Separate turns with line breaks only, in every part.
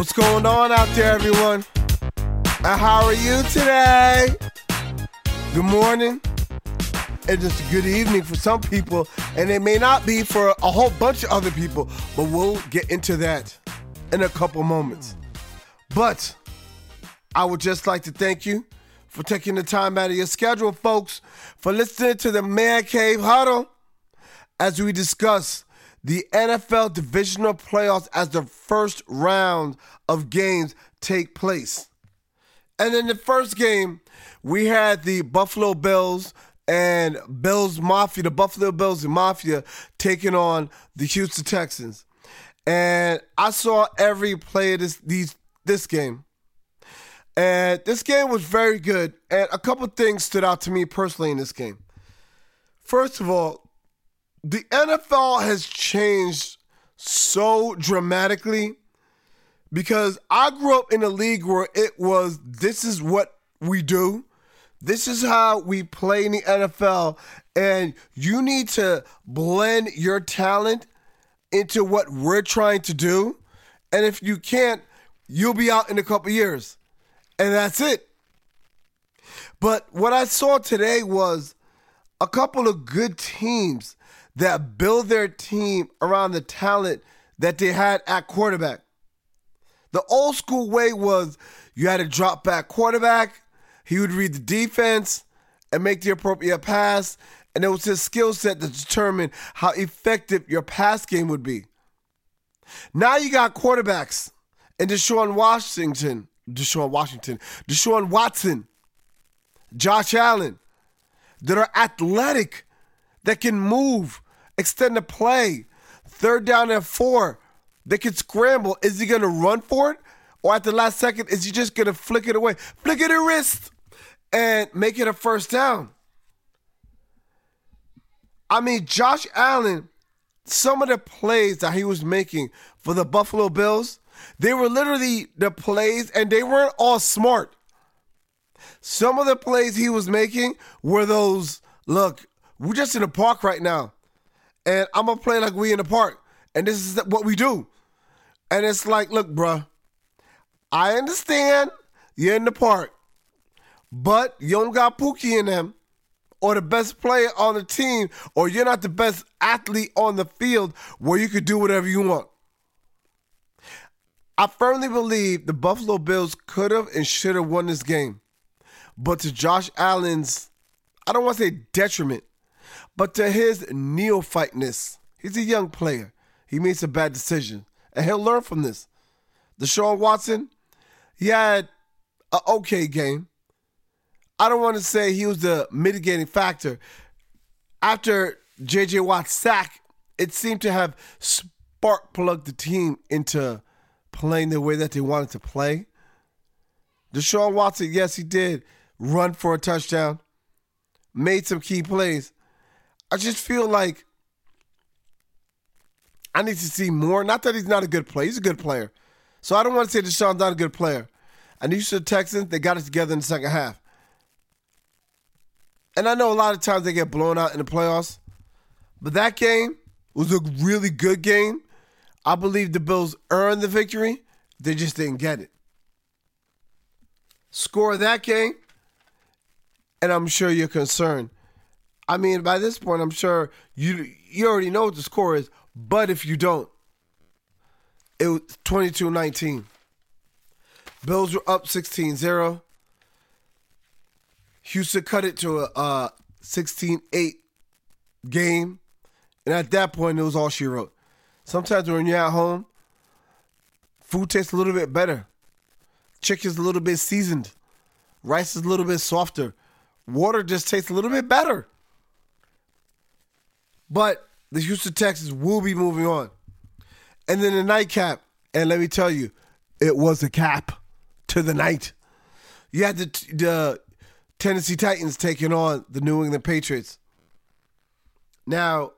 What's going on out there, everyone? And how are you today? Good morning. And just a good evening for some people, and it may not be for a whole bunch of other people, but we'll get into that in a couple moments. But I would just like to thank you for taking the time out of your schedule, folks, for listening to the Man Cave Huddle as we discuss the NFL divisional playoffs as the first round of games take place. And in the first game, we had the Buffalo Bills and Bills Mafia, the Buffalo Bills and Mafia, taking on the Houston Texans. And I saw every play of this these this game. And this game was very good. And a couple things stood out to me personally in this game. First of all, the NFL has changed so dramatically because I grew up in a league where it was this is what we do. This is how we play in the NFL. And you need to blend your talent into what we're trying to do. And if you can't, you'll be out in a couple years. And that's it. But what I saw today was a couple of good teams that build their team around the talent that they had at quarterback. The old school way was you had a drop back quarterback, he would read the defense and make the appropriate pass, and it was his skill set that determined how effective your pass game would be. Now you got quarterbacks and Deshaun Washington, Deshaun Washington, Deshaun Watson, Josh Allen that are athletic, that can move, extend the play, third down and four, they can scramble. Is he going to run for it? Or at the last second, is he just going to flick it away? Flick it a wrist and make it a first down. I mean, Josh Allen, some of the plays that he was making for the Buffalo Bills, they were literally the plays, and they weren't all smart. Some of the plays he was making were those look, we're just in the park right now, and I'm gonna play like we in the park, and this is what we do. And it's like, look, bruh, I understand you're in the park, but you don't got Pookie in them, or the best player on the team, or you're not the best athlete on the field where you could do whatever you want. I firmly believe the Buffalo Bills could have and should have won this game. But to Josh Allen's, I don't want to say detriment, but to his neophyteness, he's a young player. He made some bad decisions, and he'll learn from this. Deshaun Watson, he had an okay game. I don't want to say he was the mitigating factor. After J.J. Watt's sack, it seemed to have spark plugged the team into playing the way that they wanted to play. Deshaun Watson, yes, he did run for a touchdown, made some key plays. I just feel like I need to see more. Not that he's not a good player, he's a good player. So I don't want to say Deshaun's not a good player. And these the Texans, they got it together in the second half. And I know a lot of times they get blown out in the playoffs, but that game was a really good game. I believe the Bills earned the victory. They just didn't get it. Score that game, and I'm sure you're concerned. I mean, by this point, I'm sure you you already know what the score is. But if you don't, it was 22-19. Bills were up 16-0. Houston cut it to a 16-8 game. And at that point, it was all she wrote. Sometimes when you're at home, food tastes a little bit better. Chicken's a little bit seasoned. Rice is a little bit softer. Water just tastes a little bit better. But the Houston Texans will be moving on. And then the nightcap, and let me tell you, it was a cap to the night. You had the, the Tennessee Titans taking on the New England Patriots. Now,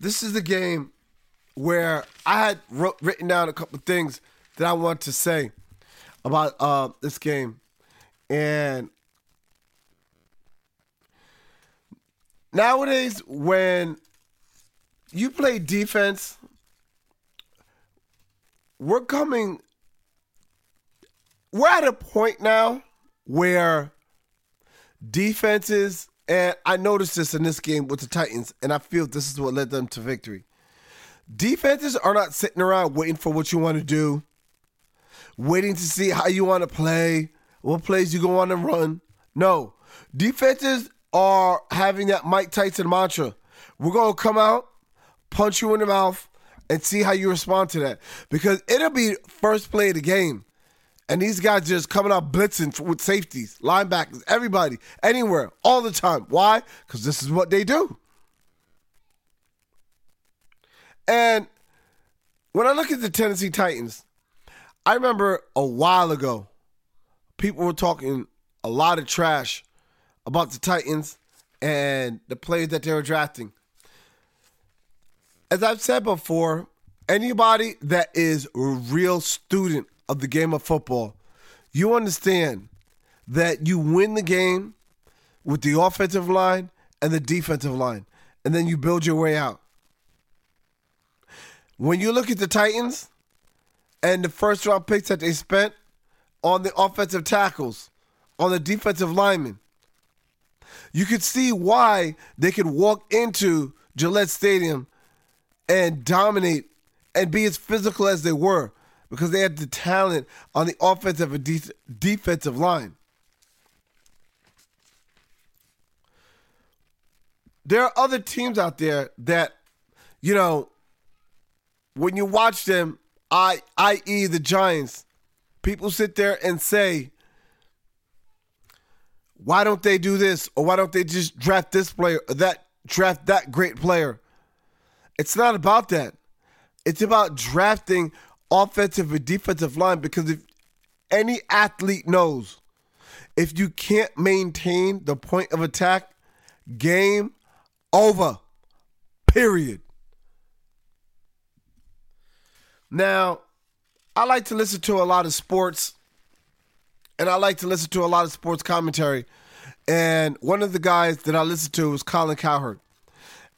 this is the game where I had wrote, written down a couple things that I want to say about uh, this game. And nowadays, when you play defense, we're coming we're at a point now where defenses, and I noticed this in this game with the Titans, and I feel this is what led them to victory. Defenses are not sitting around waiting for what you want to do, waiting to see how you want to play, what plays you go on and run. No, defenses are having that Mike Tyson mantra. We're going to come out, punch you in the mouth, and see how you respond to that. Because it'll be first play of the game. And these guys just coming out blitzing with safeties, linebackers, everybody, anywhere, all the time. Why? Because this is what they do. And when I look at the Tennessee Titans, I remember a while ago, people were talking a lot of trash about the Titans and the players that they were drafting. As I've said before, anybody that is a real student of the game of football, you understand that you win the game with the offensive line and the defensive line, and then you build your way out. When you look at the Titans and the first round picks that they spent on the offensive tackles, on the defensive linemen, you could see why they could walk into Gillette Stadium and dominate and be as physical as they were because they had the talent on the offensive and de- defensive line. There are other teams out there that, you know, when you watch them, I, i.e., the Giants, people sit there and say, why don't they do this? Or why don't they just draft this player that draft that great player? It's not about that. It's about drafting offensive and defensive line because if any athlete knows if you can't maintain the point of attack, game over. Period. Now, I like to listen to a lot of sports and I like to listen to a lot of sports commentary. And one of the guys that I listened to was Colin Cowherd.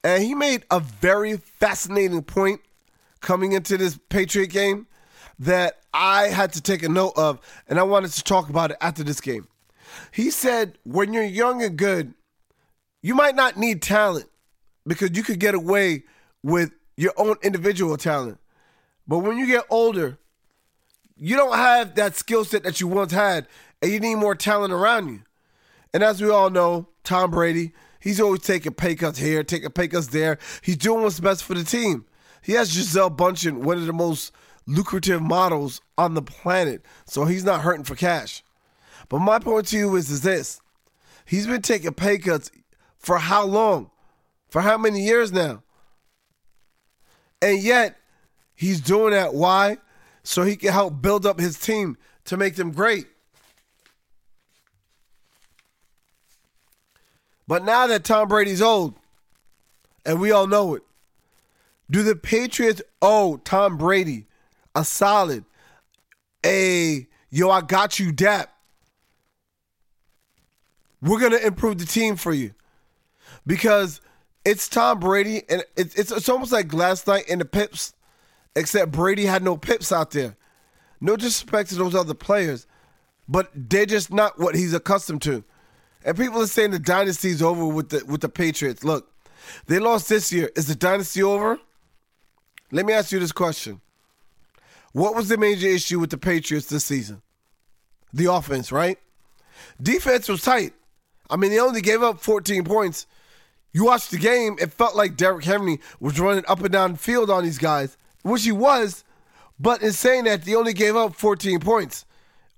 And he made a very fascinating point coming into this Patriot game that I had to take a note of, and I wanted to talk about it after this game. He said, when you're young and good, you might not need talent because you could get away with your own individual talent. But when you get older, you don't have that skill set that you once had, and you need more talent around you. And as we all know, Tom Brady, he's always taking pay cuts here, taking pay cuts there. He's doing what's best for the team. He has Gisele Bündchen, one of the most lucrative models on the planet, so he's not hurting for cash. But my point to you is, is this: he's been taking pay cuts for how long? For how many years now? And yet, he's doing that. Why? so he can help build up his team to make them great. But now that Tom Brady's old, and we all know it, do the Patriots owe Tom Brady a solid, a yo, I got you dap? We're gonna improve the team for you because it's Tom Brady, and it's it's, it's almost like Gladys Knight in the Pips except Brady had no pips out there. No disrespect to those other players, but they're just not what he's accustomed to. And people are saying the dynasty's over with the with the Patriots. Look, they lost this year. Is the dynasty over? Let me ask you this question. What was the major issue with the Patriots this season? The offense, right? Defense was tight. I mean, they only gave up 14 points. You watched the game, it felt like Derrick Henry was running up and down field on these guys which he was, but in saying that, they only gave up 14 points.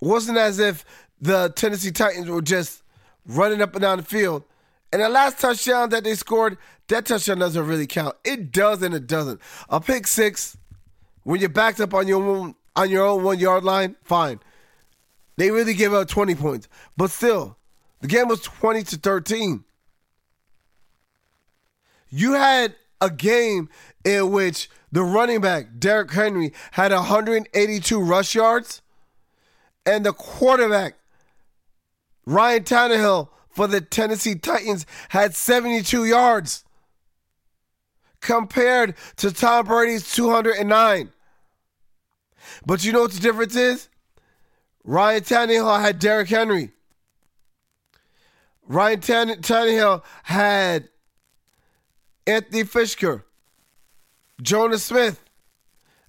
It wasn't as if the Tennessee Titans were just running up and down the field. And the last touchdown that they scored, that touchdown doesn't really count. It does and it doesn't. A pick six, when you're backed up on your own, on your own one yard line, fine. They really gave up 20 points. But still, the game was 20 to 13. You had a game in which the running back, Derrick Henry, had 182 rush yards, and the quarterback, Ryan Tannehill, for the Tennessee Titans, had 72 yards compared to Tom Brady's 209. But you know what the difference is? Ryan Tannehill had Derrick Henry. Ryan Tann- Tannehill had Anthony Firkser, Jonnu Smith.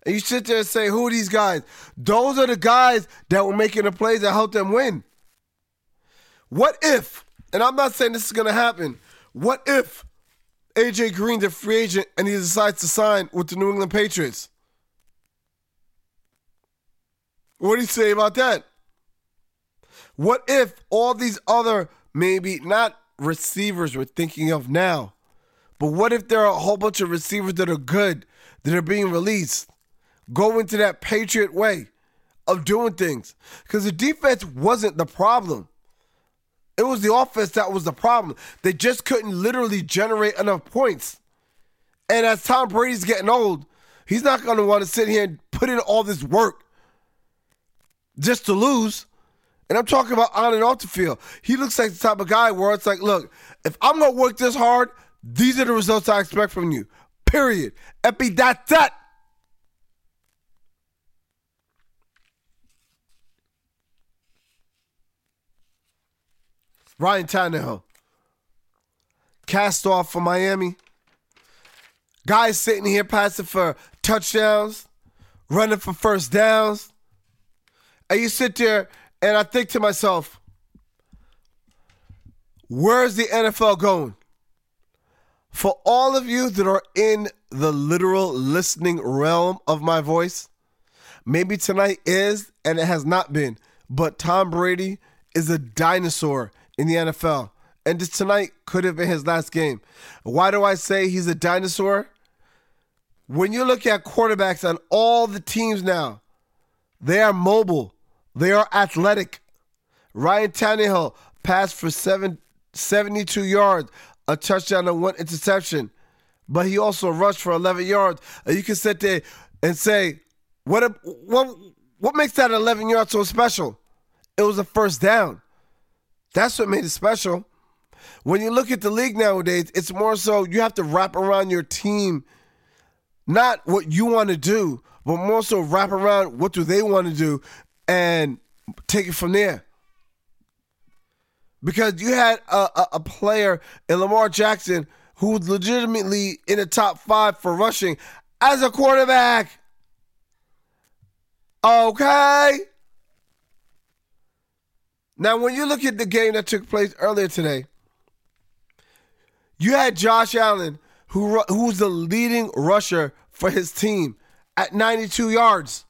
And you sit there and say, who are these guys? Those are the guys that were making the plays that helped them win. What if, and I'm not saying this is going to happen, what if AJ Green's a free agent and he decides to sign with the New England Patriots? What do you say about that? What if all these other, maybe not receivers we're thinking of now, but what if there are a whole bunch of receivers that are good that are being released? Go into that Patriot way of doing things. Because the defense wasn't the problem. It was the offense that was the problem. They just couldn't literally generate enough points. And as Tom Brady's getting old, he's not going to want to sit here and put in all this work just to lose. And I'm talking about on and off the field. He looks like the type of guy where it's like, look, if I'm going to work this hard, these are the results I expect from you. Period. Epi dot that. Ryan Tannehill. Cast off for Miami. Guys sitting here passing for touchdowns, running for first downs. And you sit there and I think to myself, where's the NFL going? For all of you that are in the literal listening realm of my voice, maybe tonight is and it has not been, but Tom Brady is a dinosaur in the NFL. And this tonight could have been his last game. Why do I say he's a dinosaur? When you look at quarterbacks on all the teams now, they are mobile, they are athletic. Ryan Tannehill passed for seven, 72 yards, a touchdown and one interception, but he also rushed for 11 yards. You can sit there and say, what, what, what makes that 11 yards so special? It was a first down. That's what made it special. When you look at the league nowadays, it's more so you have to wrap around your team, not what you want to do, but more so wrap around what do they want to do and take it from there. Because you had a, a, a player in Lamar Jackson who was legitimately in the top five for rushing as a quarterback. Okay. Now, when you look at the game that took place earlier today, you had Josh Allen, who who was the leading rusher for his team at 92 yards.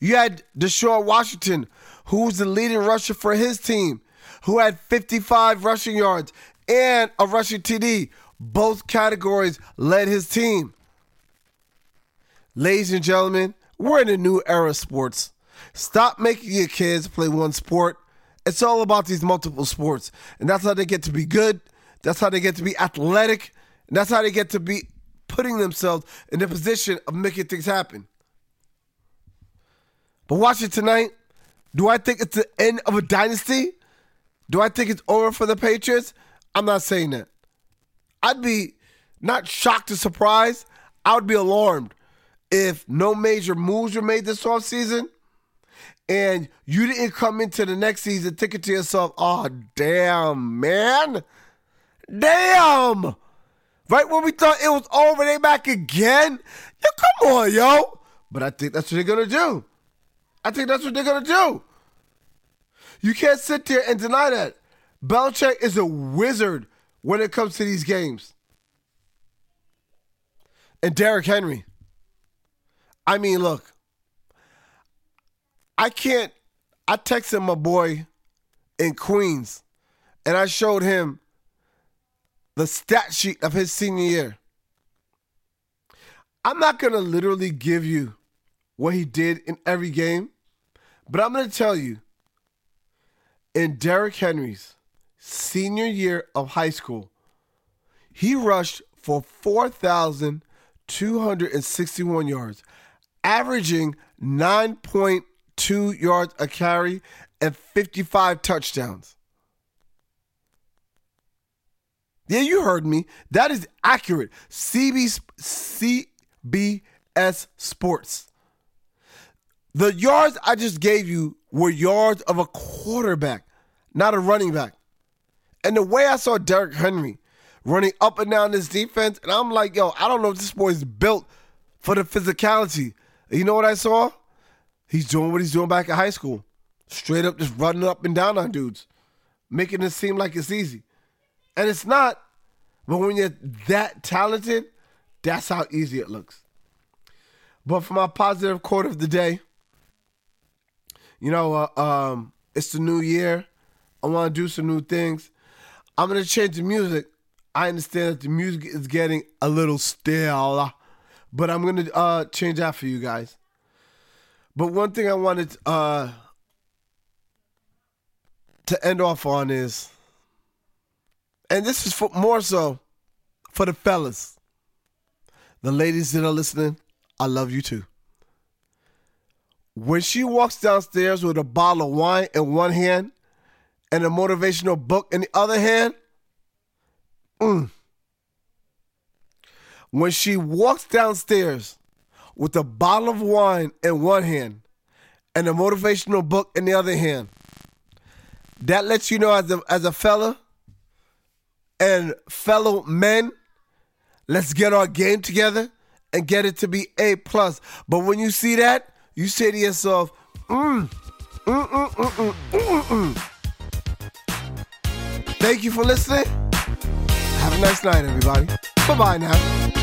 You had Deshaun Washington, who was the leading rusher for his team, who had 55 rushing yards and a rushing TD. Both categories led his team. Ladies and gentlemen, we're in a new era of sports. Stop making your kids play one sport it's all about these multiple sports. And that's how they get to be good. That's how they get to be athletic. And that's how they get to be putting themselves in the position of making things happen. But watch it tonight. Do I think it's the end of a dynasty? Do I think it's over for the Patriots? I'm not saying that. I'd be not shocked or surprised. I would be alarmed if no major moves were made this offseason and you didn't come into the next season thinking to yourself, oh, damn, man. Damn. Right when we thought it was over, they back again. Yo, come on, yo. But I think that's what they're going to do. I think that's what they're going to do. You can't sit there and deny that. Belichick is a wizard when it comes to these games. And Derrick Henry. I mean, look, I can't. I texted my boy in Queens, and I showed him the stat sheet of his senior year. I'm not gonna literally give you what he did in every game, but I'm gonna tell you in Derrick Henry's senior year of high school, he rushed for 4,261 yards, averaging 9.8 two yards a carry, and 55 touchdowns. Yeah, you heard me. That is accurate. CB, CBS Sports. The yards I just gave you were yards of a quarterback, not a running back. And the way I saw Derrick Henry running up and down this defense, and I'm like, yo, I don't know if this boy's built for the physicality. You know what I saw? He's doing what he's doing back in high school. Straight up just running up and down on dudes, making it seem like it's easy. And it's not. But when you're that talented, that's how easy it looks. But for my positive quote of the day, you know, uh, um, it's the new year. I want to do some new things. I'm gonna change the music. I understand that the music is getting a little stale, but I'm gonna uh, change that for you guys. But one thing I wanted uh, to end off on is, and this is for more so for the fellas, the ladies that are listening. I love you too. When she walks downstairs with a bottle of wine in one hand and a motivational book in the other hand, mm. when she walks downstairs with a bottle of wine in one hand and a motivational book in the other hand, that lets you know as a, as a fella and fellow men, let's get our game together and get it to be A plus. But when you see that, you say to yourself, mm, mm, mm, mm, mm, mm, mm. Thank you for listening. Have a nice night, everybody. Bye bye now.